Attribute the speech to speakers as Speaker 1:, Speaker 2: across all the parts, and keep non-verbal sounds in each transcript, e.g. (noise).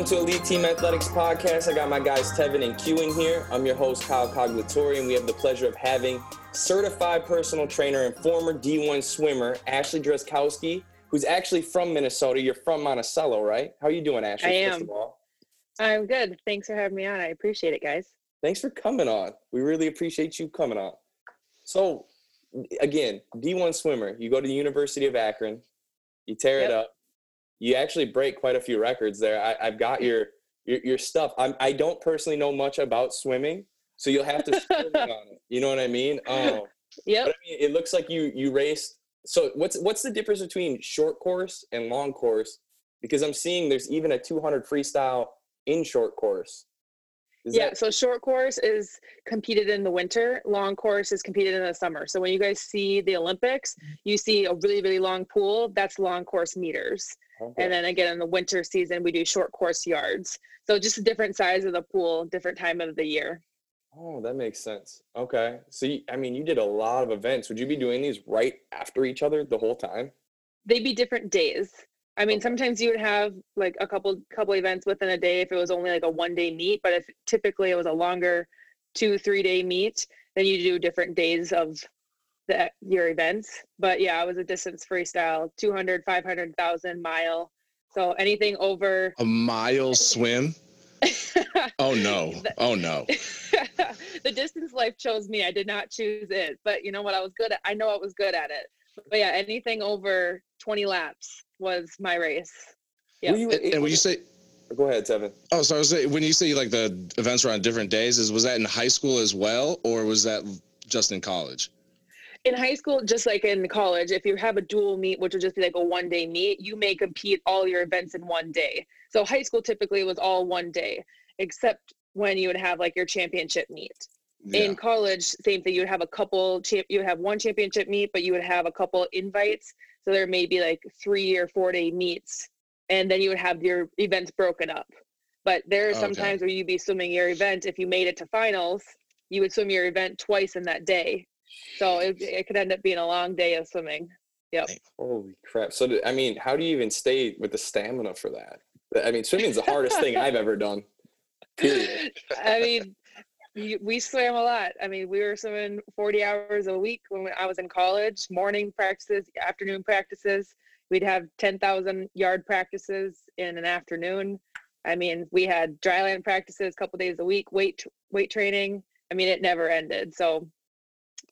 Speaker 1: Welcome to Elite Team Athletics Podcast. I got my guys Tevin and Q in here. I'm your host, Kyle Coglatori, and we have the pleasure of having certified personal trainer and former D1 swimmer, Ashley Dreskowski, who's actually from Minnesota. You're from Monticello, right? How are you doing, Ashley?
Speaker 2: I am. I'm good. Thanks for having me on. I appreciate it, guys.
Speaker 1: Thanks for coming on. We really appreciate you coming on. So, again, D1 swimmer, you go to the University of Akron, you tear yep. it up you actually break quite a few records there. I, have got your, your your stuff. I'm I don't personally know much about swimming, so you'll have to on it. You know what I mean? (laughs) Um,
Speaker 2: yeah. I mean,
Speaker 1: it looks like you you raced. So what's what's the difference between short course and long course? Because I'm seeing there's even a 200 freestyle in short course.
Speaker 2: Is yeah, that- so short course is competed in the winter, long course is competed in the summer. So when you guys see the Olympics, mm-hmm. you see a really, really long pool, that's long course meters. Okay. And then again in the winter season, we do short course yards. So just a different size of the pool, different time of the year.
Speaker 1: Oh, that makes sense. Okay. So, you, I mean, you did a lot of events. Would you be doing these right after each other the whole time?
Speaker 2: They'd be different days. I mean, sometimes you would have like a couple couple events within a day if it was only like a one day meet, but if typically it was a longer two three day meet, then you do different days of the, your events. But yeah, it was a distance freestyle, 200, 500,000 mile. So anything over
Speaker 3: a mile swim. (laughs) oh no. Oh no. (laughs)
Speaker 2: the distance life chose me. I did not choose it. But you know what? I was good at I know I was good at it. But yeah, anything over 20 laps was my race.
Speaker 3: Yeah. And, and when you say
Speaker 1: Go ahead, Tevin.
Speaker 3: Oh, so I was saying, when you say like the events were on different days, is was that in high school as well, or was that just in college?
Speaker 2: in high school, just like in college, if you have a dual meet, which would just be like a one day meet, you may compete all your events in one day. So high school typically was all one day, except when you would have like your championship meet. Yeah. In college, same thing. You would have a couple champ. You would have one championship meet, but you would have a couple invites. So there may be like three or four day meets, and then you would have your events broken up. But there are some okay. times where you'd be swimming your event. If you made it to finals, you would swim your event twice in that day. So it, it could end up being a long day of swimming. Yep.
Speaker 1: Holy crap. So, I mean, how do you even stay with the stamina for that? I mean, swimming's the hardest thing I've ever done. Period. (laughs)
Speaker 2: I mean, we swam a lot. I mean, we were swimming 40 hours a week when I was in college, morning practices, afternoon practices. We'd have 10,000 yard practices in an afternoon. I mean, we had dryland practices a couple days a week, weight weight training. I mean, it never ended. So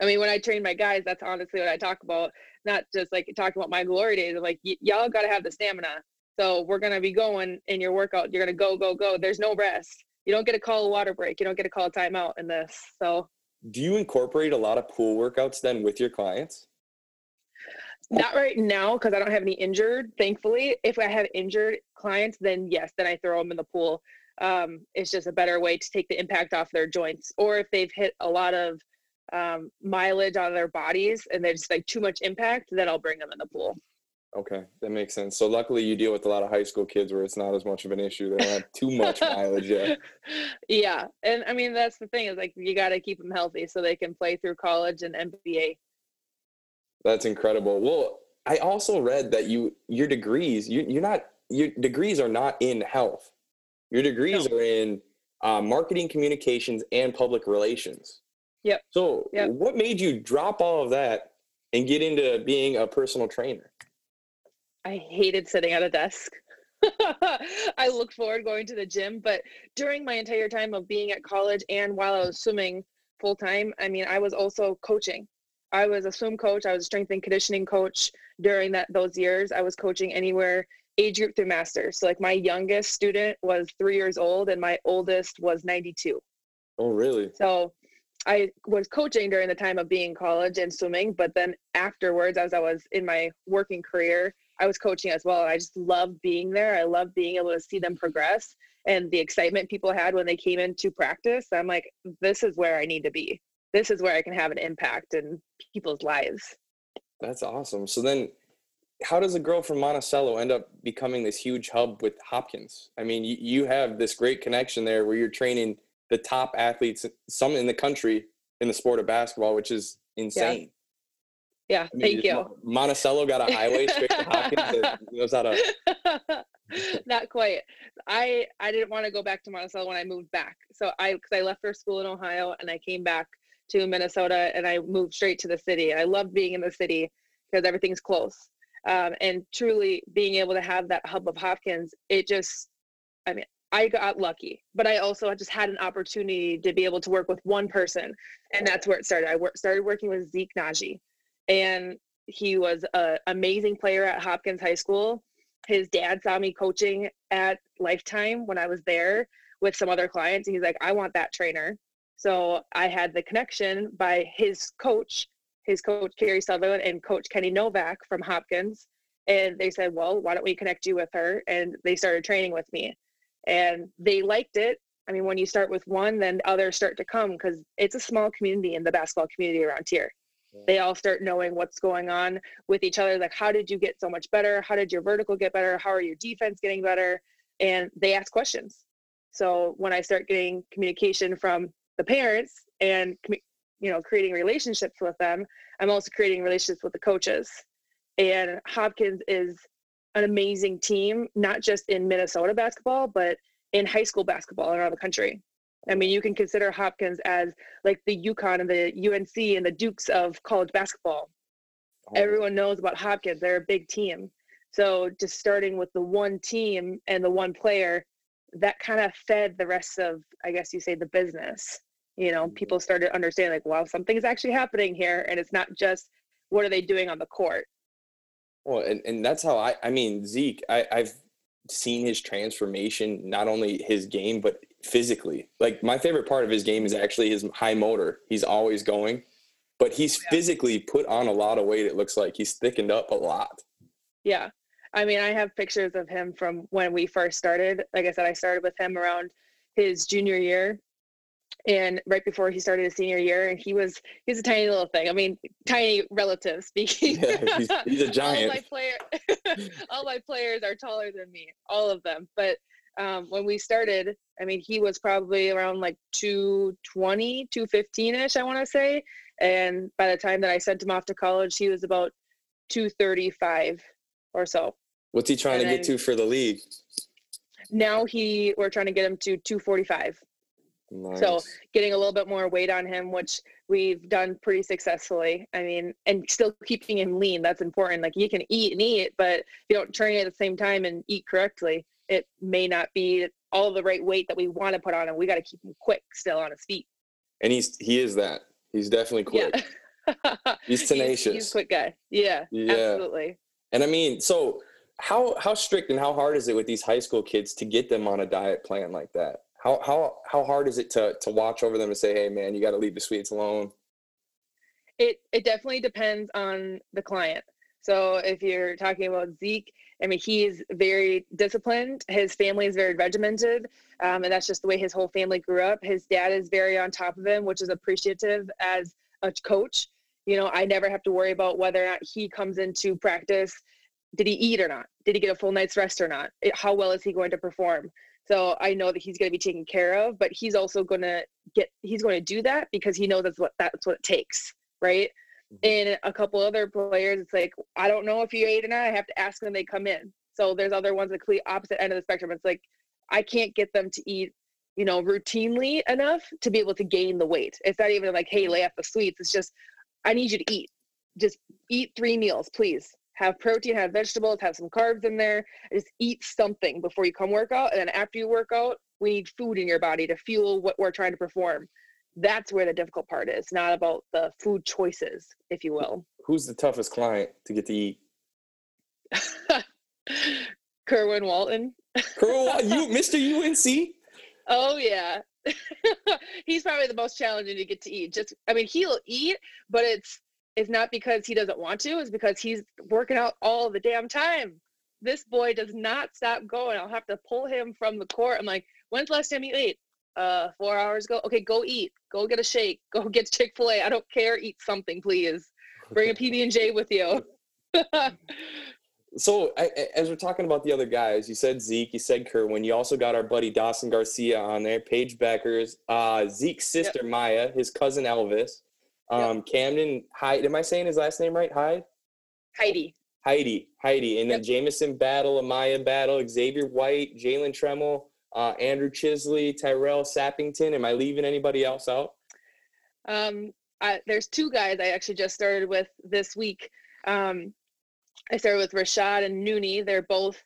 Speaker 2: I mean, when I train my guys, that's honestly what I talk about. Not just like talking about my glory days. I'm like, y'all got to have the stamina. So we're gonna be going in your workout. You're gonna go, go, go. There's no rest. You don't get to call a water break. You don't get to call a timeout in this. So.
Speaker 1: Do you incorporate a lot of pool workouts then with your clients?
Speaker 2: Not right now because I don't have any injured. Thankfully, if I have injured clients, then yes, then I throw them in the pool. Um, it's just a better way to take the impact off their joints. Or if they've hit a lot of um, mileage on their bodies and there's like too much impact, then I'll bring them in the pool.
Speaker 1: Okay, that makes sense. So luckily you deal with a lot of high school kids where it's not as much of an issue. They don't have too much mileage yet. (laughs)
Speaker 2: Yeah, and I mean that's the thing is like you got to keep them healthy so they can play through college and NBA.
Speaker 1: That's incredible. Well, I also read that you your degrees you you're not your degrees are not in health. Your degrees no. are in uh, marketing, communications, and public relations.
Speaker 2: Yep.
Speaker 1: So, yep. what made you drop all of that and get into being a personal trainer?
Speaker 2: I hated sitting at a desk. (laughs) I looked forward going to the gym, but during my entire time of being at college and while I was swimming full time, I mean, I was also coaching. I was a swim coach. I was a strength and conditioning coach during that those years. I was coaching anywhere age group through masters. So like my youngest student was three years old and my oldest was 92.
Speaker 1: Oh, really?
Speaker 2: So I was coaching during the time of being in college and swimming, but then afterwards, as I was in my working career, I was coaching as well. I just loved being there. I loved being able to see them progress and the excitement people had when they came into practice. I'm like, this is where I need to be. This is where I can have an impact in people's lives.
Speaker 1: That's awesome. So then, how does a girl from Monticello end up becoming this huge hub with Hopkins? I mean, you, you have this great connection there where you're training the top athletes, some in the country in the sport of basketball, which is insane.
Speaker 2: Yeah,
Speaker 1: I mean,
Speaker 2: thank you.
Speaker 1: Mo- Monticello got a highway straight to Hopkins. Knows how to.
Speaker 2: Not quite. I I didn't want to go back to Monticello when I moved back. So I because I left for school in Ohio and I came back to Minnesota and I moved straight to the city. I love being in the city because everything's close. Um, and truly being able to have that hub of Hopkins, it just, I mean, I got lucky, but I also just had an opportunity to be able to work with one person, and that's where it started. I work, started working with Zeke Nnaji, and he was an amazing player at Hopkins High School. His dad saw me coaching at Lifetime when I was there with some other clients, and he's like, "I want that trainer." So I had the connection by his coach, his coach Carrie Sutherland, and Coach Kenny Novak from Hopkins, and they said, "Well, why don't we connect you with her?" And they started training with me and they liked it. I mean, when you start with one, then others start to come because it's a small community in the basketball community around here. They all start knowing what's going on with each other. Like, how did you get so much better? How did your vertical get better? How are your defense getting better? And they ask questions. So when I start getting communication from the parents and you know creating relationships with them, I'm also creating relationships with the coaches. And Hopkins is an amazing team, not just in Minnesota basketball, but in high school basketball around the country. I mean, you can consider Hopkins as like the UConn and the UNC and the Dukes of college basketball. Everyone knows about Hopkins. They're a big team. So just starting with the one team and the one player, that kind of fed the rest of, I guess you say, the business. You know, mm-hmm. people started understanding like, wow, something's actually happening here, and it's not just what are they doing on the court.
Speaker 1: Well, and, and that's how I, I mean, Zeke, I, I've seen his transformation, not only his game, but physically. Like, my favorite part of his game is actually his high motor. He's always going, but he's
Speaker 2: Yeah.
Speaker 1: physically put on a lot of weight, it looks like. He's thickened up a lot.
Speaker 2: Yeah. I mean, I have pictures of him from when we first started. Like I said, I started with him around his junior year and right before he started his senior year and he was he's a tiny little thing. I mean, tiny relative speaking. (laughs)
Speaker 1: Yeah, he's, he's a (laughs)
Speaker 2: all
Speaker 1: giant.
Speaker 2: my player (laughs) all my players are taller than me, all of them. But um, when we started, I mean, he was probably around like 220, 215-ish, I want to say. And by the time that I sent him off to college, he was about 235 or so.
Speaker 1: What's he trying
Speaker 2: and
Speaker 1: to get to for the league?
Speaker 2: Now he we're trying to get him to 245.
Speaker 1: Nice.
Speaker 2: So getting a little bit more weight on him, which we've done pretty successfully. I mean, and still keeping him lean. That's important. Like you can eat and eat, but if you don't train at the same time and eat correctly, it may not be all the right weight that we want to put on him. We got to keep him quick still on his feet.
Speaker 1: and he's he is that. He's definitely quick.
Speaker 2: Yeah. (laughs)
Speaker 1: He's
Speaker 2: He's,
Speaker 1: tenacious.
Speaker 2: he's a quick guy. Yeah,
Speaker 1: Yeah.
Speaker 2: absolutely.
Speaker 1: And I mean, so how how strict and how hard is it with these high school kids to get them on a diet plan like that? How how how hard is it to to watch over them and say, hey man, you got to leave the sweets alone?
Speaker 2: It it definitely depends on the client. So if you're talking about Zeke, I mean he's very disciplined. His family is very regimented, um, and that's just the way his whole family grew up. His dad is very on top of him, which is appreciative as a coach. You know, I never have to worry about whether or not he comes into practice. Did he eat or not? Did he get a full night's rest or not? How well is he going to perform? So I know that he's going to be taken care of, but he's also going to get. He's going to do that because he knows that's what that's what it takes, right? Mm-hmm. And a couple other players, it's like I don't know if you ate or not. I have to ask when they come in. So there's other ones the opposite end of the spectrum. It's like I can't get them to eat, you know, routinely enough to be able to gain the weight. It's not even like, hey, lay off the sweets. It's just I need you to eat. Just eat three meals, please. Have protein, have vegetables, have some carbs in there. Just eat something before you come work out. And then after you work out, we need food in your body to fuel what we're trying to perform. That's where the difficult part is, not about the food choices, if you will.
Speaker 1: Who's the toughest client to get to eat? (laughs)
Speaker 2: Kerwin Walton.
Speaker 1: Girl, you (laughs) Mr. UNC?
Speaker 2: Oh yeah. (laughs) He's probably the most challenging to get to eat. Just I mean, he'll eat, but it's it's not because he doesn't want to, it's because he's working out all the damn time. This boy does not stop going. I'll have to pull him from the court. I'm like, when's the last time you ate? Uh, four hours ago. Okay, go eat. Go get a shake. (laughs) Go get Chick Fil A. I don't care. Eat something, please. Bring a (laughs) PB and J with you.
Speaker 1: So I, as we're talking about the other guys, you said Zeke, you said Kerwin. You also got our buddy Dawson Garcia on there, Paige Bueckers, uh, Zeke's sister Maya, his cousin Elvis, Um, Camden Hyde. Am I saying his last name right? Hyde.
Speaker 2: Heidi.
Speaker 1: Heidi. Heidi. And then Jamison Battle, Amaya Battle, Xavier White, Jalen Tremmel, uh, Andrew Chisley, Tyrell Sappington. Am I leaving anybody else out?
Speaker 2: Um, I, there's two guys I actually just started with this week. Um, I started with Rashad and Nooney. They're both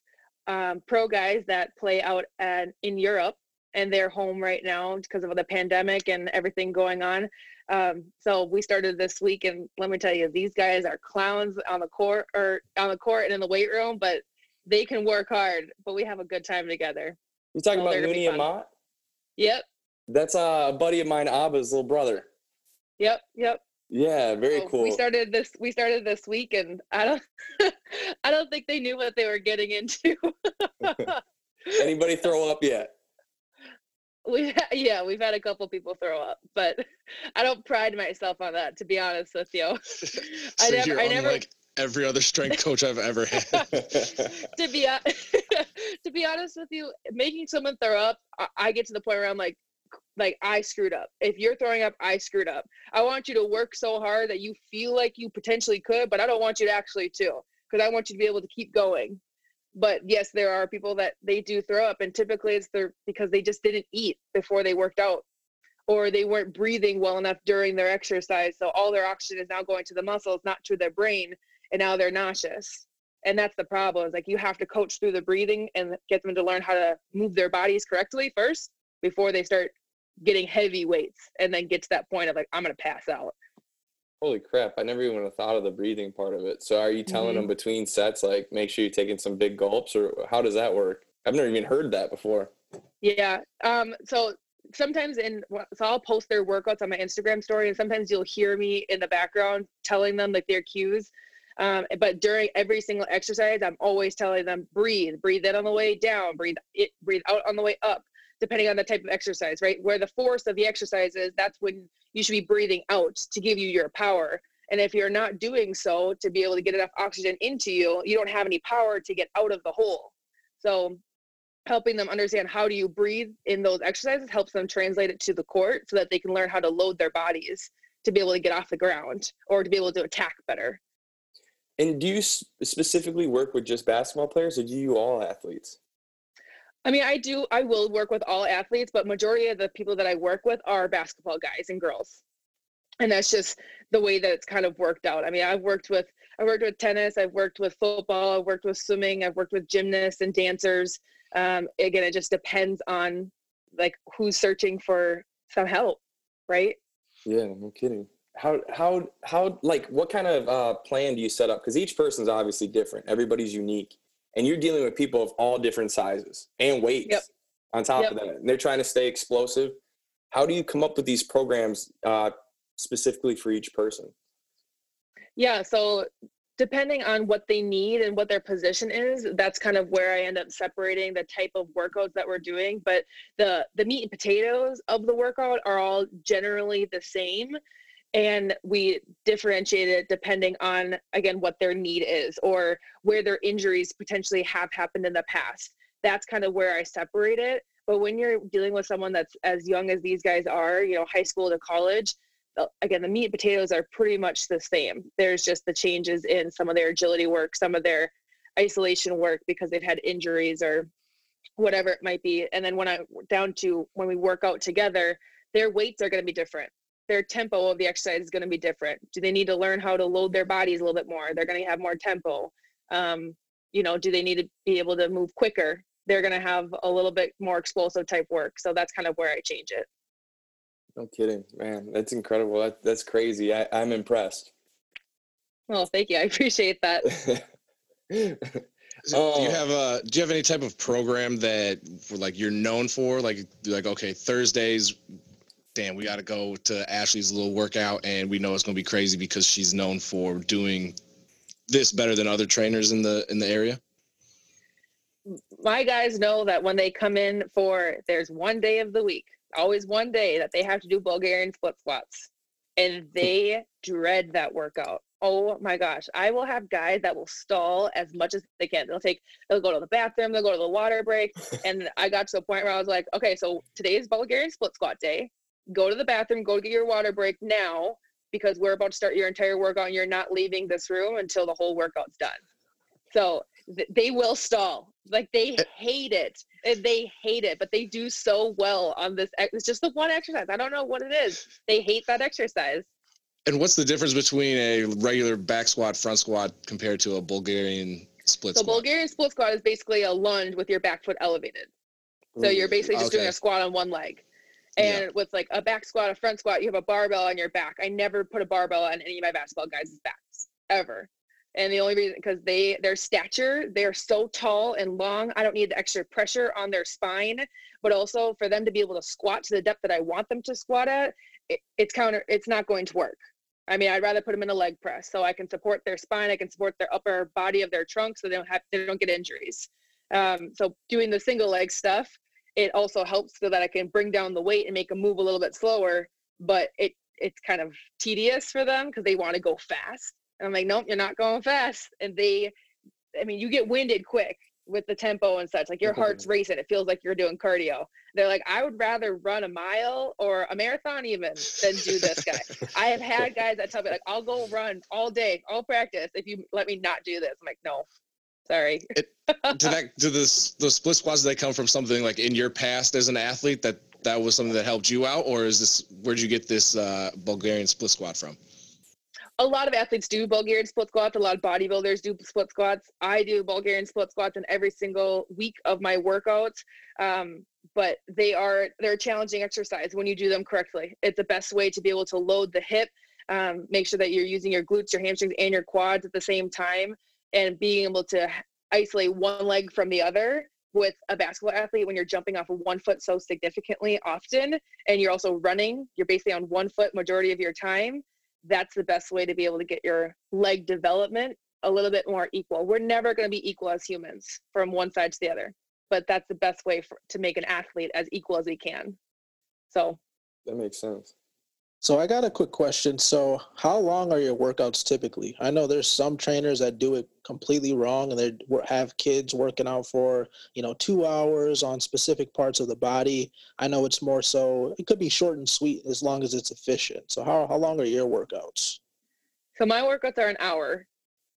Speaker 2: um, pro guys that play out at, in Europe, and they're home right now because of the pandemic and everything going on. Um, so we started this week, and let me tell you, these guys are clowns on the court or on the court and in the weight room, but they can work hard. But we have a good time together.
Speaker 1: You talking
Speaker 2: Oh,
Speaker 1: about
Speaker 2: they're gonna be
Speaker 1: Mooney and
Speaker 2: fun.
Speaker 1: Mott?
Speaker 2: Yep,
Speaker 1: That's uh, a buddy of mine, Abba's little brother.
Speaker 2: yep, yep.
Speaker 1: Yeah, very
Speaker 2: So
Speaker 1: cool.
Speaker 2: We started this. We started this week, and I don't. (laughs) I don't think they knew what they were getting into. (laughs)
Speaker 1: Anybody throw up yet?
Speaker 2: we yeah, we've had a couple people throw up, but (laughs) I don't pride myself on that. To be honest with you, I never-
Speaker 3: you're
Speaker 2: I never-
Speaker 3: unlike every other strength coach I've ever had. (laughs)
Speaker 2: to be (laughs) to be honest with you, making someone throw up, I, I get to the point where I'm like, like I screwed up. If you're throwing up, I screwed up. I want you to work so hard that you feel like you potentially could, but I don't want you to actually to, because I want you to be able to keep going. But yes, there are people that they do throw up, and typically it's their because they just didn't eat before they worked out, or they weren't breathing well enough during their exercise. So all their oxygen is now going to the muscles, not to their brain, and now they're nauseous and that's the problem is like you have to coach through the breathing and get them to learn how to move their bodies correctly first before they start getting heavy weights and then get to that point of like i'm gonna pass out
Speaker 1: Holy crap! I never even thought of the breathing part of it. So, are you telling
Speaker 2: Mhm.
Speaker 1: them between sets, like, make sure you're taking some big gulps, or how does that work? I've never even heard that before.
Speaker 2: yeah um so sometimes in so i'll post their workouts on my instagram story and sometimes you'll hear me in the background telling them like their cues um, but during every single exercise i'm always telling them breathe breathe in on the way down breathe it breathe out on the way up depending on the type of exercise right? Where the force of the exercise is that's when you should be breathing out to give you your power. And if you're not doing so to be able to get enough oxygen into you you don't have any power to get out of the hole. So helping them understand how do you breathe in those exercises helps them translate it to the court so that they can learn how to load their bodies to be able to get off the ground or to be able to attack better
Speaker 1: And do you specifically work with just basketball players, or do you all athletes?
Speaker 2: i mean i do i will work with all athletes but majority of the people that i work with are basketball guys and girls and that's just the way that it's kind of worked out i mean i've worked with i worked with tennis i've worked with football i've worked with swimming i've worked with gymnasts and dancers um, again it just depends on like who's searching for some help right
Speaker 1: Yeah, no kidding. How how how like what kind of uh, plan do you set up? Because each person's obviously different. Everybody's unique, and you're dealing with people of all different sizes and weights.
Speaker 2: Yep.
Speaker 1: On top
Speaker 2: Yep.
Speaker 1: of that, and they're trying to stay explosive. How do you come up with these programs uh, specifically for each person?
Speaker 2: Yeah, so depending on what they need and what their position is, that's kind of where I end up separating the type of workouts that we're doing. But the the meat and potatoes of the workout are all generally the same. And we differentiate it depending on again what their need is or where their injuries potentially have happened in the past. That's kind of where I separate it. But when you're dealing with someone that's as young as these guys are, you know, high school to college, again the meat and potatoes are pretty much the same there's just the changes in some of their agility work some of their isolation work because they've had injuries or whatever it might be and then when i down to when we work out together their weights are going to be different their tempo of the exercise is going to be different do they need to learn how to load their bodies a little bit more they're going to have more tempo um, you know do they need to be able to move quicker they're going to have a little bit more explosive type work so that's kind of where i change it
Speaker 1: No kidding, man. That's incredible. That, that's crazy. I, I'm impressed.
Speaker 2: well thank you i (laughs) appreciate that (laughs)
Speaker 3: So do you
Speaker 1: Oh.
Speaker 3: have a do you have any type of program that like you're known for? Like like okay, Thursdays, damn, we got to go to Ashley's little workout, and we know it's gonna be crazy because she's known for doing this better than other trainers in the in the area.
Speaker 2: my guys know that when they come in for there's one day of the week always one day that they have to do bulgarian split squats and hmm. they dread that workout. Oh my gosh i will have guys that will stall as much as they can. They'll take they'll go to the bathroom they'll go to the water break (laughs) and i got to a point where i was like okay so today is bulgarian split squat day go to the bathroom go get your water break now because we're about to start your entire workout and you're not leaving this room until the whole workout's done. So th- they will stall. Like they
Speaker 3: Eh.
Speaker 2: hate it. They hate it, but they do so well on this. ex- It's just the one exercise. I don't know what it is. They hate that exercise.
Speaker 3: And what's the difference between a regular back squat, front squat compared to a Bulgarian split
Speaker 2: So
Speaker 3: squat?
Speaker 2: Bulgarian split squat is basically a lunge with your back foot elevated. So you're basically just doing a squat on one leg.
Speaker 3: Yeah.
Speaker 2: And with like a back squat, a front squat, you have a barbell on your back. I never put a barbell on any of my basketball guys' backs ever. And the only reason because they their stature, they're so tall and long. I don't need the extra pressure on their spine, but also for them to be able to squat to the depth that I want them to squat at, it, it's counter it's not going to work. I mean, I'd rather put them in a leg press so I can support their spine, I can support their upper body of their trunk so they don't have they don't get injuries. Um, so doing the single leg stuff, it also helps so that I can bring down the weight and make them move a little bit slower. But it it's kind of tedious for them because they want to go fast. And I'm like, nope, you're not going fast. And they, I mean, you get winded quick with the tempo and such. Like your heart's racing. It feels like you're doing cardio. They're like, I would rather run a mile or a marathon even than do this guy. (laughs) I have had guys that tell me like, I'll go run all day, all practice if you let me not do this. I'm like, no, sorry.
Speaker 3: do that do this the split squats do they come from something like in your past as an athlete that that was something that helped you out or is this where'd you get this uh bulgarian split squat from
Speaker 2: a lot of athletes do Bulgarian split squats. A lot of bodybuilders do split squats. I do Bulgarian split squats in every single week of my workouts. Um, but they are they're a challenging exercise when you do them correctly. It's the best way to be able to load the hip, um, make sure that you're using your glutes, your hamstrings, and your quads at the same time, and being able to isolate one leg from the other. With a basketball athlete, when you're jumping off of one foot so significantly often, and you're also running, you're basically on one foot majority of your time that's the best way to be able to get your leg development a little bit more equal. We're never going to be equal as humans from one side to the other, but that's the best way for, to make an athlete as equal as we can. So,
Speaker 1: That makes sense.
Speaker 4: So I got a quick question. So how long are your workouts typically? I know there's some trainers that do it completely wrong and they have kids working out for, you know, 2 hours on specific parts of the body. I know it's more so it could be short and sweet as long as it's efficient. So how how long are your workouts?
Speaker 2: so my workouts are an hour,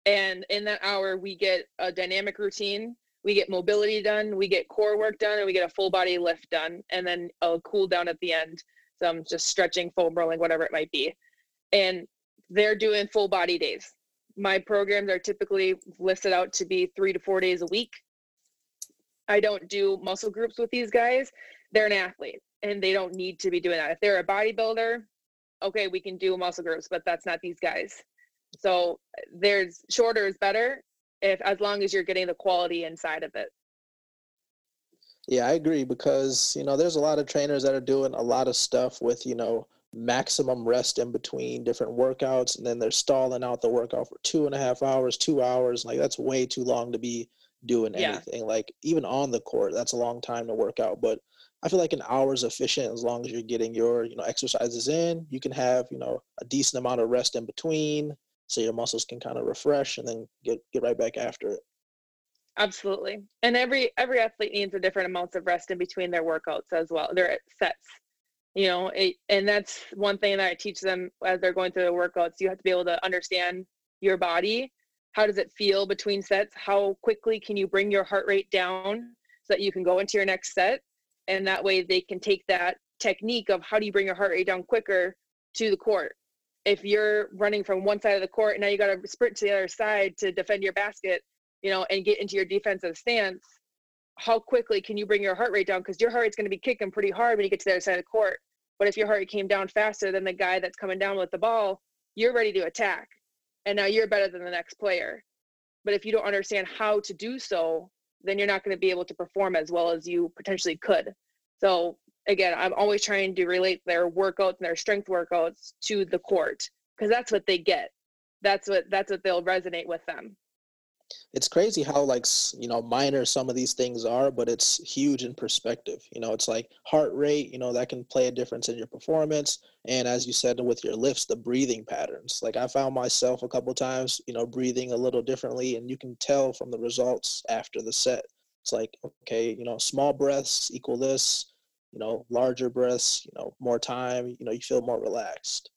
Speaker 2: and in that hour we get a dynamic routine. We get mobility done, we get core work done, and we get a full body lift done, and then a cool down at the end. Some just stretching, foam rolling, whatever it might be. And they're doing full body days. My programs are typically listed out to be three to four days a week. I don't do muscle groups with these guys. They're an athlete and they don't need to be doing that. If they're a bodybuilder, okay, we can do muscle groups, but that's not these guys. So there's shorter is better if as long as you're getting the quality inside of it.
Speaker 4: Yeah, I agree because, you know, there's a lot of trainers that are doing a lot of stuff with, you know, maximum rest in between different workouts and then they're stalling out the workout for two and a half hours, two hours. Like that's way too long to be doing
Speaker 2: Yeah.
Speaker 4: anything. Like even on the court, that's a long time to work out. But I feel like an hour is efficient as long as you're getting your, you know, exercises in. You can have, you know, a decent amount of rest in between so your muscles can kind of refresh and then get get right back after it.
Speaker 2: Absolutely. And every every athlete needs a different amounts of rest in between their workouts as well. Their sets. You know, it, and that's one thing that I teach them as they're going through the workouts. You have to be able to understand your body. How does it feel between sets? How quickly can you bring your heart rate down so that you can go into your next set? And that way they can take that technique of how do you bring your heart rate down quicker to the court. If you're running from one side of the court and now you got to sprint to the other side to defend your basket, you know, and get into your defensive stance, how quickly can you bring your heart rate down? Because your heart rate's going to be kicking pretty hard when you get to the other side of the court. But if your heart rate came down faster than the guy that's coming down with the ball, you're ready to attack. And now you're better than the next player. But if you don't understand how to do so, then you're not going to be able to perform as well as you potentially could. So again, I'm always trying to relate their workouts and their strength workouts to the court because that's what they get. That's what that's what they'll resonate with them.
Speaker 4: It's crazy how like you know minor some of these things are but it's huge in perspective you know it's like heart rate you know that can play a difference in your performance and as you said with your lifts the breathing patterns like i found myself a couple times you know breathing a little differently and you can tell from the results after the set it's like okay you know small breaths equal this you know larger breaths you know more time you know you feel more relaxed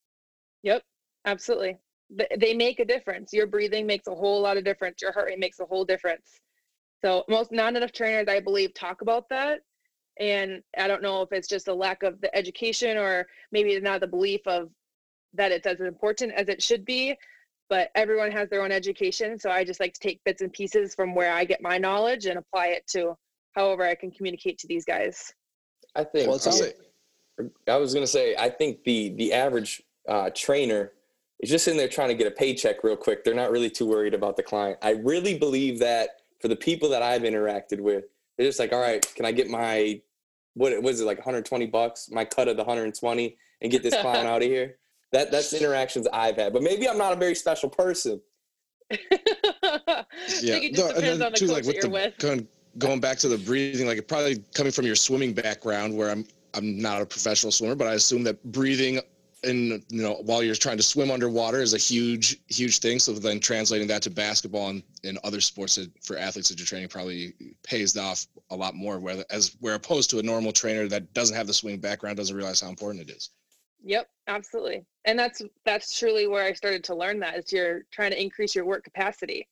Speaker 2: Yep. Absolutely. They make a difference. Your breathing makes a whole lot of difference. Your heart rate makes a whole difference. So most not enough trainers, I believe, talk about that. And I don't know if it's just a lack of the education or maybe not the belief of that it's as important as it should be. But everyone has their own education. So I just like to take bits and pieces from where I get my knowledge and apply it to however I can communicate to these guys.
Speaker 1: I think well, I was gonna say I think the the average uh, trainer is just in there trying to get a paycheck real quick. They're not really too worried about the client. I really believe that for the people that I've interacted with, they're just like, all right, can I get my what was it like 120 bucks, my cut of the 120, and get this clown out of here? That that's interactions I've had. But maybe I'm not a very special person. (laughs)
Speaker 3: yeah, no, and then too, like with the with. Going, going back to the breathing, like it probably coming from your swimming background, where I'm I'm not a professional swimmer, but I assume that breathing and you know while you're trying to swim underwater is a huge huge thing. So then translating that to basketball and, and other sports that, for athletes that you're training probably pays off a lot more where as where opposed to a normal trainer that doesn't have the swing background doesn't realize how important it is.
Speaker 2: Yep absolutely. And that's that's truly where i started to learn that is you're trying to increase your work capacity.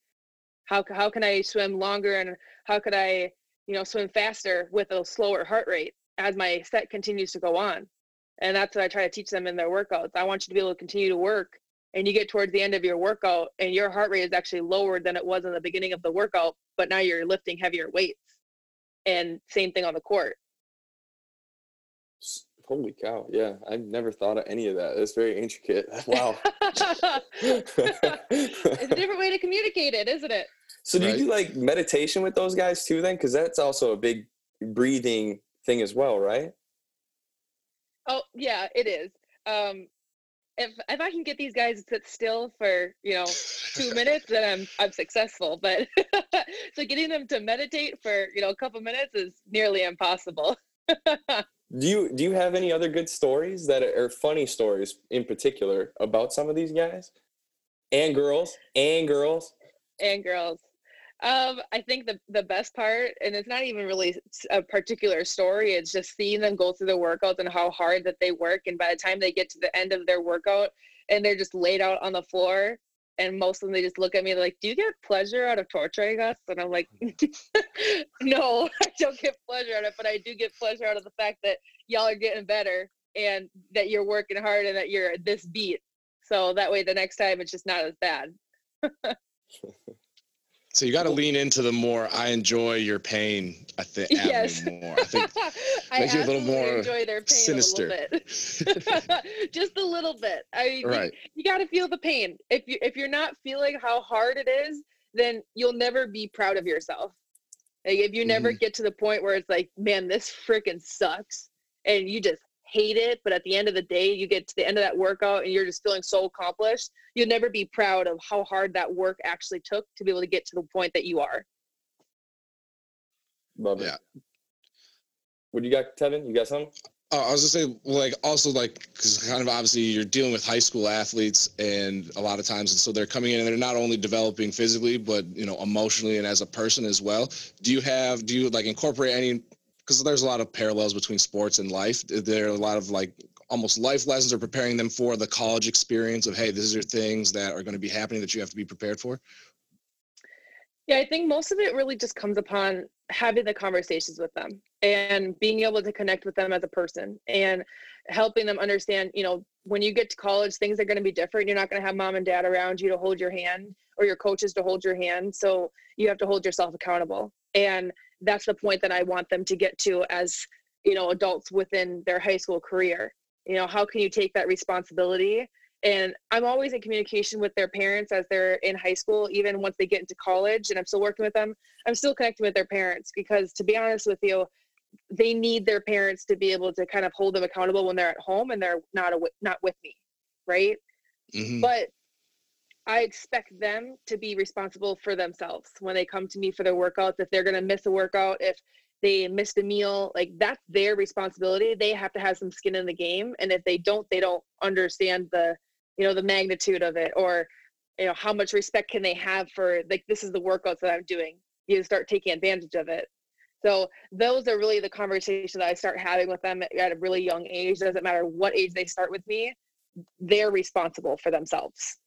Speaker 2: How, how can i swim longer and how could i you know swim faster with a slower heart rate as my set continues to go on and that's what I try to teach them in their workouts. I want you to be able to continue to work and you get towards the end of your workout and your heart rate is actually lower than it was in the beginning of the workout, but now you're lifting heavier weights. And same thing on the court.
Speaker 1: Holy cow. Yeah. I've never thought of any of that. It's very intricate. (laughs) Wow. (laughs)
Speaker 2: it's a different way to communicate it, isn't it?
Speaker 1: So do right. you do like meditation with those guys too then? Because that's also a big breathing thing as well, right?
Speaker 2: Oh yeah, it is. Um, if if I can get these guys to sit still for you know two minutes, then I'm I'm successful. But (laughs) so getting them to meditate for you know a couple minutes is nearly impossible. (laughs)
Speaker 1: do you do you have any other good stories that are funny stories in particular about some of these guys and girls and girls
Speaker 2: and girls? Um, I think the the best part, and it's not even really a particular story. It's just seeing them go through the workouts and how hard that they work. And by the time they get to the end of their workout, and they're just laid out on the floor, and most of them they just look at me like, "Do you get pleasure out of torturing us?" And I'm like, (laughs) "No, I don't get pleasure out of it, but I do get pleasure out of the fact that y'all are getting better and that you're working hard and that you're this beat. So that way, the next time it's just not as bad." (laughs)
Speaker 3: So you got to lean into the more I enjoy your pain. I think yes. more. I think (laughs)
Speaker 2: I make you a little more enjoy their pain sinister. A (laughs) (laughs) Just a little bit. I mean, right. you, you got to feel the pain. If you if you're not feeling how hard it is, then you'll never be proud of yourself. Like if you never mm-hmm. get to the point where it's like, man, this freaking sucks, and you just hate it, but at the end of the day, you get to the end of that workout and you're just feeling so accomplished. You'll never be proud of how hard that work actually took to be able to get to the point that you are.
Speaker 1: Love it. Yeah. What do you got, Tevin? You got something?
Speaker 3: Uh, I was gonna say, like, also like, because kind of obviously you're dealing with high school athletes, and a lot of times, and so they're coming in and they're not only developing physically, but you know, emotionally and as a person as well. Do you have, do you like incorporate any because there's a lot of parallels between sports and life. There are a lot of like almost life lessons or preparing them for the college experience of hey, these are things that are going to be happening that you have to be prepared for.
Speaker 2: Yeah, I think most of it really just comes upon having the conversations with them and being able to connect with them as a person and helping them understand, you know, when you get to college, things are going to be different. You're not going to have mom and dad around you to hold your hand or your coaches to hold your hand. So you have to hold yourself accountable. And that's the point that I want them to get to as you know adults within their high school career. You know, how can you take that responsibility? And I'm always in communication with their parents as they're in high school, even once they get into college, and I'm still working with them. I'm still connecting with their parents because, to be honest with you, they need their parents to be able to kind of hold them accountable when they're at home and they're not a, not with me, right? Mm-hmm. But I expect them to be responsible for themselves when they come to me for their workouts. If they're going to miss a workout, if they missed a meal, like that's their responsibility. They have to have some skin in the game. And if they don't, they don't understand the, you know, the magnitude of it or, you know, how much respect can they have for like, this is the workouts that I'm doing. You start taking advantage of it. So those are really the conversations that I start having with them at a really young age. It Doesn't matter what age they start with me they're responsible for themselves.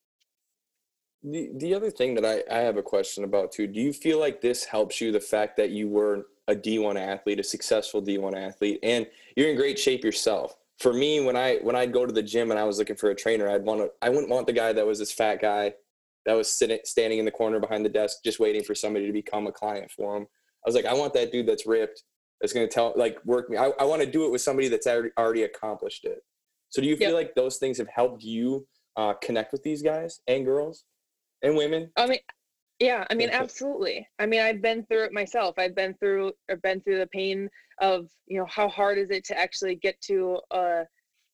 Speaker 1: The, the other thing that I, I have a question about too, do you feel like this helps you the fact that you were a D1 athlete, a successful D1 athlete, and you're in great shape yourself? For me, when I when I'd go to the gym and I was looking for a trainer, I'd want to I wouldn't want the guy that was this fat guy that was sitting standing in the corner behind the desk just waiting for somebody to become a client for him. I was like, I want that dude that's ripped, that's gonna tell like work me. I, I want to do it with somebody that's already already accomplished it. So do you feel yep. like those things have helped you uh, connect with these guys and girls? And women.
Speaker 2: I mean, yeah, I mean, absolutely. I mean, I've been through it myself. I've been through, or been through the pain of, you know, how hard is it to actually get to a,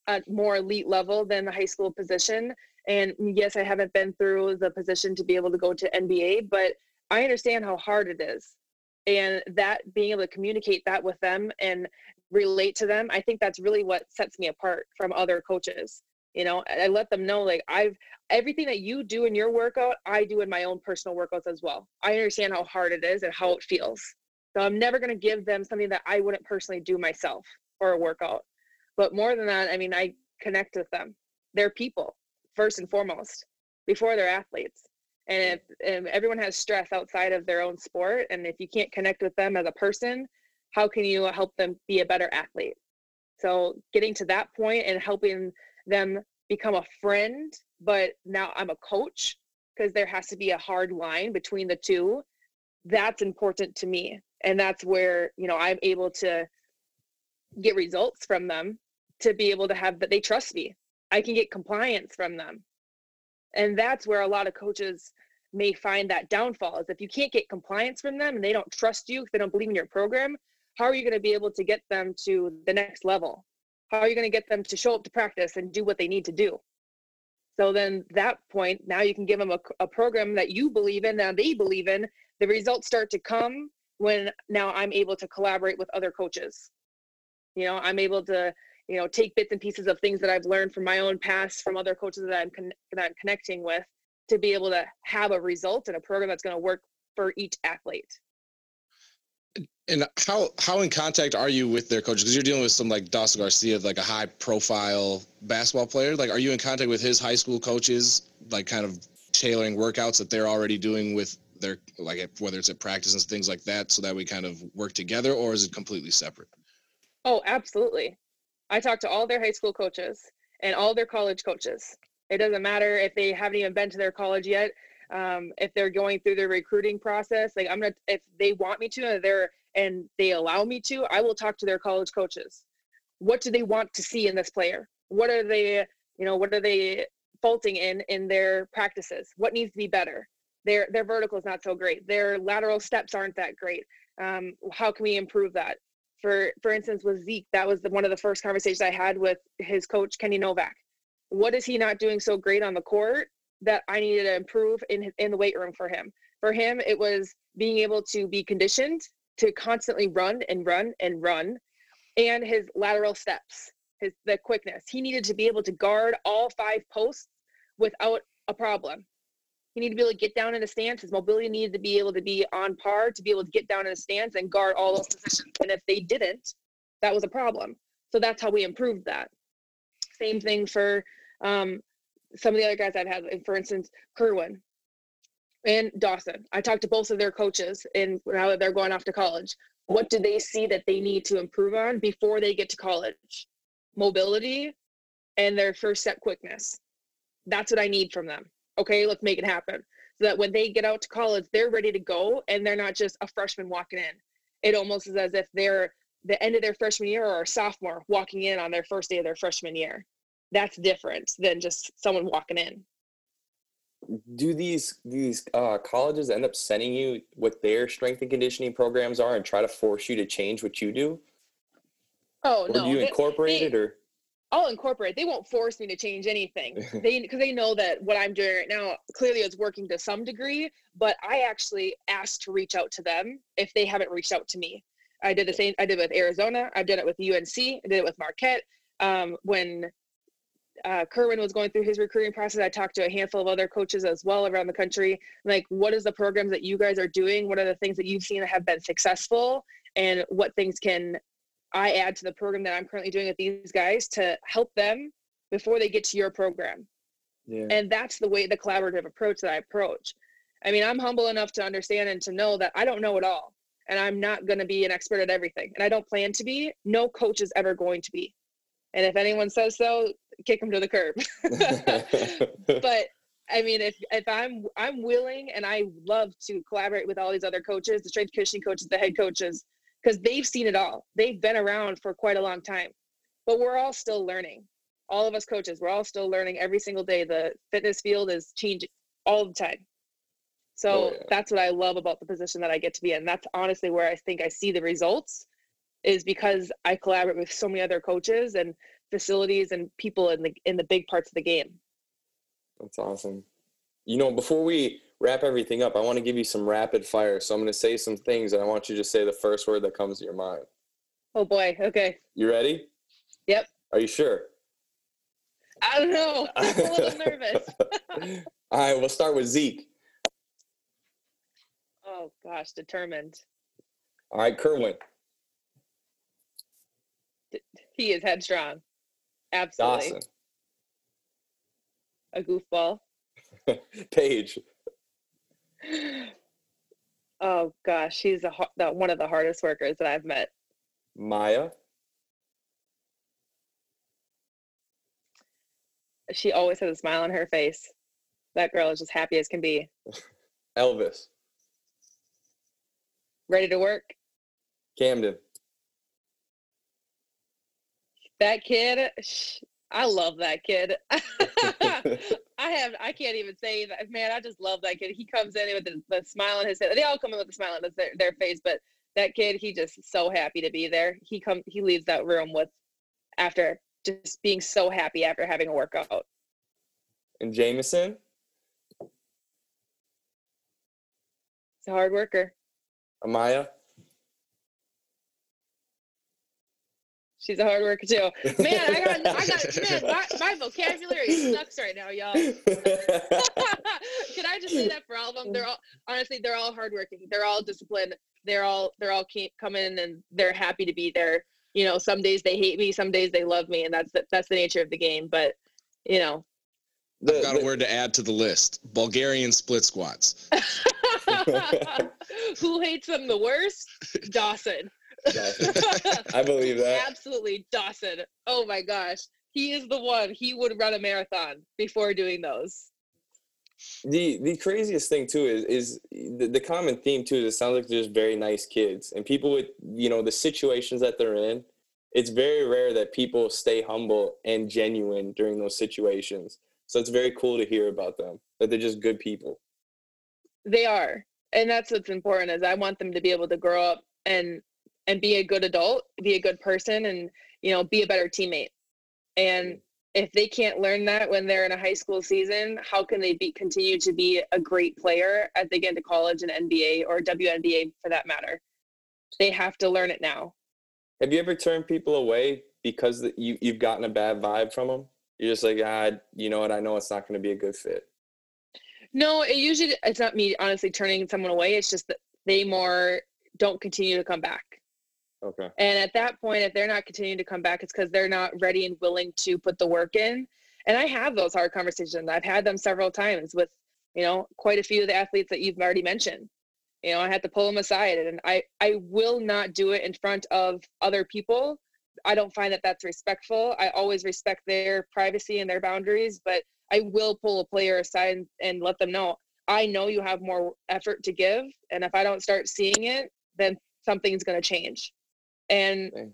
Speaker 2: a more elite level than the high school position. And yes, I haven't been through the position to be able to go to NBA, but I understand how hard it is. And that being able to communicate that with them and relate to them, I think that's really what sets me apart from other coaches you know i let them know like i've everything that you do in your workout i do in my own personal workouts as well. I understand how hard it is and how it feels. So i'm never going to give them something that i wouldn't personally do myself for a workout. But more than that i mean i connect with them. They're people first and foremost before they're athletes. And if, if everyone has stress outside of their own sport and if you can't connect with them as a person how can you help them be a better athlete? So getting to that point and helping them become a friend, but now I'm a coach because there has to be a hard line between the two. That's important to me. And that's where, you know, I'm able to get results from them to be able to have that they trust me. I can get compliance from them. And that's where a lot of coaches may find that downfall is if you can't get compliance from them and they don't trust you, if they don't believe in your program, how are you going to be able to get them to the next level? Are you going to get them to show up to practice and do what they need to do? So then that point now you can give them a, a program that you believe in that they believe in. The results start to come when now i'm able to collaborate with other coaches. You know i'm able to you know take bits and pieces of things that i've learned from my own past from other coaches that i'm, con- that I'm connecting with to be able to have a result and a program that's going to work for each athlete
Speaker 3: and how how in contact are you with their coaches? Because you're dealing with some like Dawson Garcia, like a high profile basketball player. Like, are you in contact with his high school coaches, like kind of tailoring workouts that they're already doing with their like whether it's at practice and things like that, so that we kind of work together, or is it completely separate?
Speaker 2: Oh, absolutely. I talk to all their high school coaches and all their college coaches. It doesn't matter if they haven't even been to their college yet. Um, if they're going through their recruiting process, like I'm gonna, if they want me to, and they're and they allow me to, I will talk to their college coaches. What do they want to see in this player? What are they, you know, what are they faulting in in their practices? What needs to be better? Their their vertical is not so great. Their lateral steps aren't that great. Um, how can we improve that? For for instance, with Zeke, that was the, one of the first conversations I had with his coach Kenny Novak. What is he not doing so great on the court that I needed to improve in in the weight room for him? For him, it was being able to be conditioned to constantly run and run and run and his lateral steps his the quickness. He needed to be able to guard all five posts without a problem. He needed to be able to get down in a stance his mobility needed to be able to be on par to be able to get down in a stance and guard all those positions. And if they didn't that was a problem. So that's how we improved that. Same thing for um, some of the other guys i've had for instance kerwin and Dawson. I talked to both of their coaches and now that they're going off to college. What do they see that they need to improve on before they get to college? Mobility and their first step quickness. That's what I need from them. Okay, let's make it happen. So that when they get out to college, they're ready to go and they're not just a freshman walking in. It almost is as if they're the end of their freshman year or a sophomore walking in on their first day of their freshman year. That's different than just someone walking in
Speaker 1: do these these uh, colleges end up sending you what their strength and conditioning programs are and try to force you to change what you do?
Speaker 2: Oh
Speaker 1: or
Speaker 2: no!
Speaker 1: Do you incorporate they, it or?
Speaker 2: I'll incorporate. They won't force me to change anything. (laughs) they because they know that what I'm doing right now clearly is working to some degree. But I actually asked to reach out to them if they haven't reached out to me. I did the same. I did it with Arizona. I've done it with UNC. I did it with Marquette. Um, when uh, Kerwin was going through his recruiting process, I talked to a handful of other coaches as well around the country. Like, what is the programs that you guys are doing? What are the things that you've seen that have been successful? And what things can I add to the program that I'm currently doing with these guys to help them before they get to your program.
Speaker 1: Yeah.
Speaker 2: And that's the way the collaborative approach that I approach. I mean, I'm humble enough to understand and to know that I don't know it all. And I'm not going to be an expert at everything. And I don't plan to be. No coach is ever going to be. And if anyone says so, kick them to the curb. (laughs) (laughs) but I mean, if if I'm I'm willing and I love to collaborate with all these other coaches, the strength conditioning coaches, the head coaches, because they've seen it all. They've been around for quite a long time. But we're all still learning. All of us coaches, we're all still learning every single day. The fitness field is changing all the time. So
Speaker 1: Oh, yeah.
Speaker 2: that's what I love about the position that I get to be in. That's honestly where I think I see the results is because I collaborate with so many other coaches and facilities and people in the in the big parts of the game.
Speaker 1: That's awesome. You know, before we wrap everything up, I want to give you some rapid fire. So I'm going to say some things, and I want you to say the first word that comes to your mind.
Speaker 2: Oh boy. Okay.
Speaker 1: You ready?
Speaker 2: Yep.
Speaker 1: Are you sure?
Speaker 2: I don't know. (laughs) I'm a little nervous. (laughs)
Speaker 1: All right, we'll start with Zeke.
Speaker 2: Oh gosh, determined.
Speaker 1: All right, Kerwin.
Speaker 2: He is headstrong. Absolutely.
Speaker 1: Dawson.
Speaker 2: A goofball. (laughs)
Speaker 1: Paige.
Speaker 2: Oh gosh, she's a, the, one of the hardest workers that I've met.
Speaker 1: Maya.
Speaker 2: She always has a smile on her face. That girl is just happy as can be. (laughs)
Speaker 1: Elvis.
Speaker 2: Ready to work.
Speaker 1: Camden.
Speaker 2: That kid, sh- I love that kid. (laughs) (laughs) I have, I can't even say that, man. I just love that kid. He comes in with the, the smile on his face. They all come in with a smile on their, their face, but that kid, he just so happy to be there. He come, he leaves that room with, after just being so happy after having a workout.
Speaker 1: and Jameson.
Speaker 2: He's a hard worker.
Speaker 1: Amaya.
Speaker 2: She's a hard worker too. Man, I got, I got, man, my, (laughs) my vocabulary sucks right now, y'all. (laughs) Can I just say that for all of them? They're all honestly, they're all hardworking. They're all disciplined. They're all they're all keep come in and they're happy to be there. You know, some days they hate me, some days they love me, and that's the, that's the nature of the game. But you know,
Speaker 1: The-
Speaker 3: I've got a word to add to the list: Bulgarian split squats. (laughs)
Speaker 2: who hates them the worst? Dawson.
Speaker 1: Dawson. (laughs) I believe that.
Speaker 2: Absolutely, Dawson. Oh my gosh, he is the one. He would run a marathon before doing those.
Speaker 1: the the craziest thing too is is the, the common theme too is it sounds like they're just very nice kids and people with you know the situations that they're in it's very rare that people stay humble and genuine during those situations so it's very cool to hear about them that they're just good people
Speaker 2: They are, and that's what's important. Is I want them to be able to grow up and and be a good adult, be a good person, and you know, be a better teammate. And if they can't learn that when they're in a high school season, how can they be continue to be a great player as they get into college and NBA or WNBA for that matter? They have to learn it now.
Speaker 1: have you ever turned people away because you, you've gotten a bad vibe from them you're just like ah you know what i know it's not going to be a good fit
Speaker 2: No, it usually it's not me honestly turning someone away. It's just that they more don't continue to come back.
Speaker 1: Okay
Speaker 2: And at that point, if they're not continuing to come back, it's because they're not ready and willing to put the work in. And I have those hard conversations. I've had them several times with, you know, quite a few of the athletes that you've already mentioned. You know, I had to pull them aside, and I I will not do it in front of other people. I don't find that that's respectful. I always respect their privacy and their boundaries, but I will pull a player aside and, and let them know I know you have more effort to give, and if I don't start seeing it, then something's going to change. And
Speaker 1: Dang.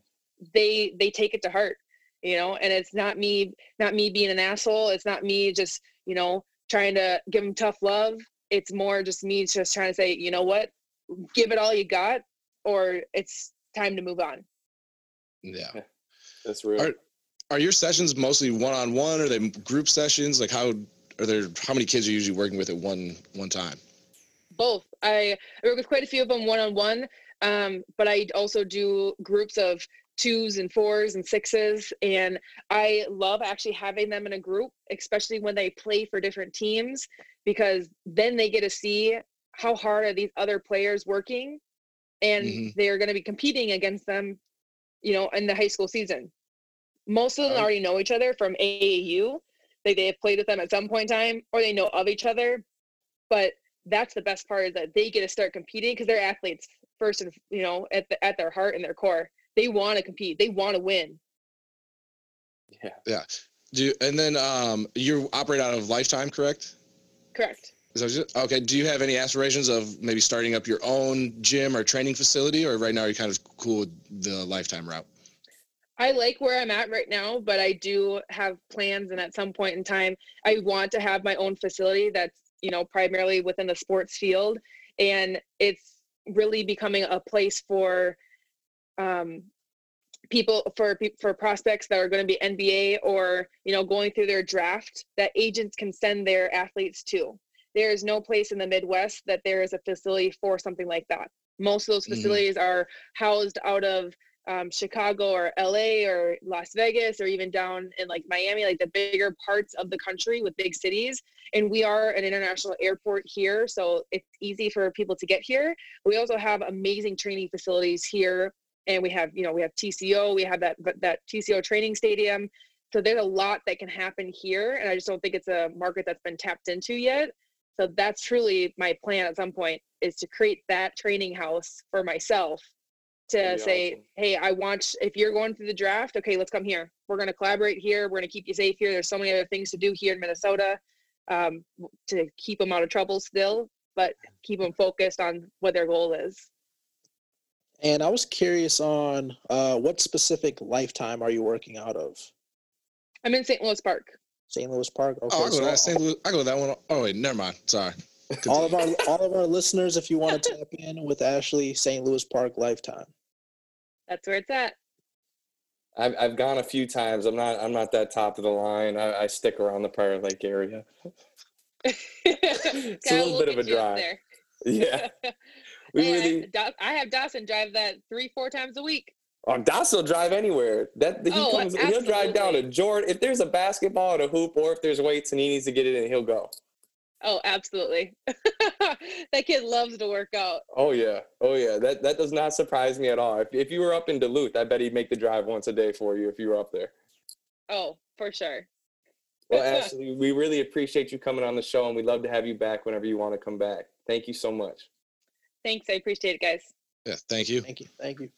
Speaker 2: they they take it to heart, you know. And it's not me not me being an asshole. It's not me just you know trying to give them tough love. It's more just me just trying to say, you know what, give it all you got, or it's time to move on.
Speaker 3: Yeah.
Speaker 1: that's real
Speaker 3: Are- Are your sessions mostly one on one? Are they group sessions? Like how are there? How many kids are you usually working with at one one time?
Speaker 2: Both. I, I work with quite a few of them one on one, um, but I also do groups of twos and fours and sixes. And I love actually having them in a group, especially when they play for different teams, because then they get to see how hard are these other players working, and
Speaker 3: Mhm.
Speaker 2: they're going to be competing against them, you know, in the high school season. most of them already know each other from AAU. Like they have played with them at some point in time, or they know of each other. But that's the best part is that they get to start competing because they're athletes first and you know at the, at their heart and their core. They want to compete. They want to win.
Speaker 1: Yeah.
Speaker 3: Yeah do you, and then um, you operate out of Lifetime, correct?
Speaker 2: Correct.
Speaker 3: Is that what okay. Do you have any aspirations of maybe starting up your own gym or training facility, or right now you're kind of cool with the Lifetime route?
Speaker 2: I like where I'm at right now, but I do have plans, and at some point in time, I want to have my own facility that's you know primarily within the sports field, and it's really becoming a place for um, people for for prospects that are going to be NBA or you know going through their draft that agents can send their athletes to. There is no place in the Midwest that there is a facility for something like that. Most of those
Speaker 3: Mhm.
Speaker 2: facilities are housed out of um, Chicago or LA or Las Vegas or even down in like Miami, like the bigger parts of the country with big cities. And we are an international airport here, so it's easy for people to get here. We also have amazing training facilities here, and we have you know we have TCO, we have that that TCO training stadium. So there's a lot that can happen here, and I just don't think it's a market that's been tapped into yet. So that's truly my plan at some point is to create that training house for myself to
Speaker 1: That'd
Speaker 2: say,
Speaker 1: awesome.
Speaker 2: hey, I want if you're going through the draft, okay, let's come here. We're going to collaborate here. We're going to keep you safe here. There's so many other things to do here in Minnesota um, to keep them out of trouble still, but keep them focused on what their goal is.
Speaker 4: And I was curious on uh, what specific lifetime are you working out of?
Speaker 2: I'm in St. Louis Park.
Speaker 4: St. Louis Park. Okay,
Speaker 3: oh, I go to
Speaker 4: so
Speaker 3: that St. Louis. I go to that one. Oh wait, never mind. Sorry.
Speaker 4: all of our all of our listeners, if you want to (laughs) tap in with Ashley, St. Louis Park Lifetime.
Speaker 2: That's where it's at.
Speaker 1: I've I've gone a few times. I'm not I'm not that top of the line. I, I stick around the Prior Lake area. (laughs)
Speaker 2: it's
Speaker 1: a little bit of a drive. Yeah. (laughs) We really
Speaker 2: I have Dawson drive that three, four times a week.
Speaker 1: Oh, Dawson will drive anywhere. That he
Speaker 2: Oh,
Speaker 1: comes, he'll drive down to. Jordan. If there's a basketball and a hoop, or if there's weights and he needs to get it in, he'll go.
Speaker 2: Oh, absolutely. (laughs) that kid loves to work out.
Speaker 1: Oh yeah, oh yeah. That that does not surprise me at all. If if you were up in Duluth, I bet he'd make the drive once a day for you if you were up there.
Speaker 2: Oh, for sure.
Speaker 1: Well, (laughs) Ashley, we really appreciate you coming on the show, and we'd love to have you back whenever you want to come back. Thank you so much.
Speaker 2: Thanks. I appreciate it, guys.
Speaker 3: Yeah. Thank you.
Speaker 4: Thank you. Thank you.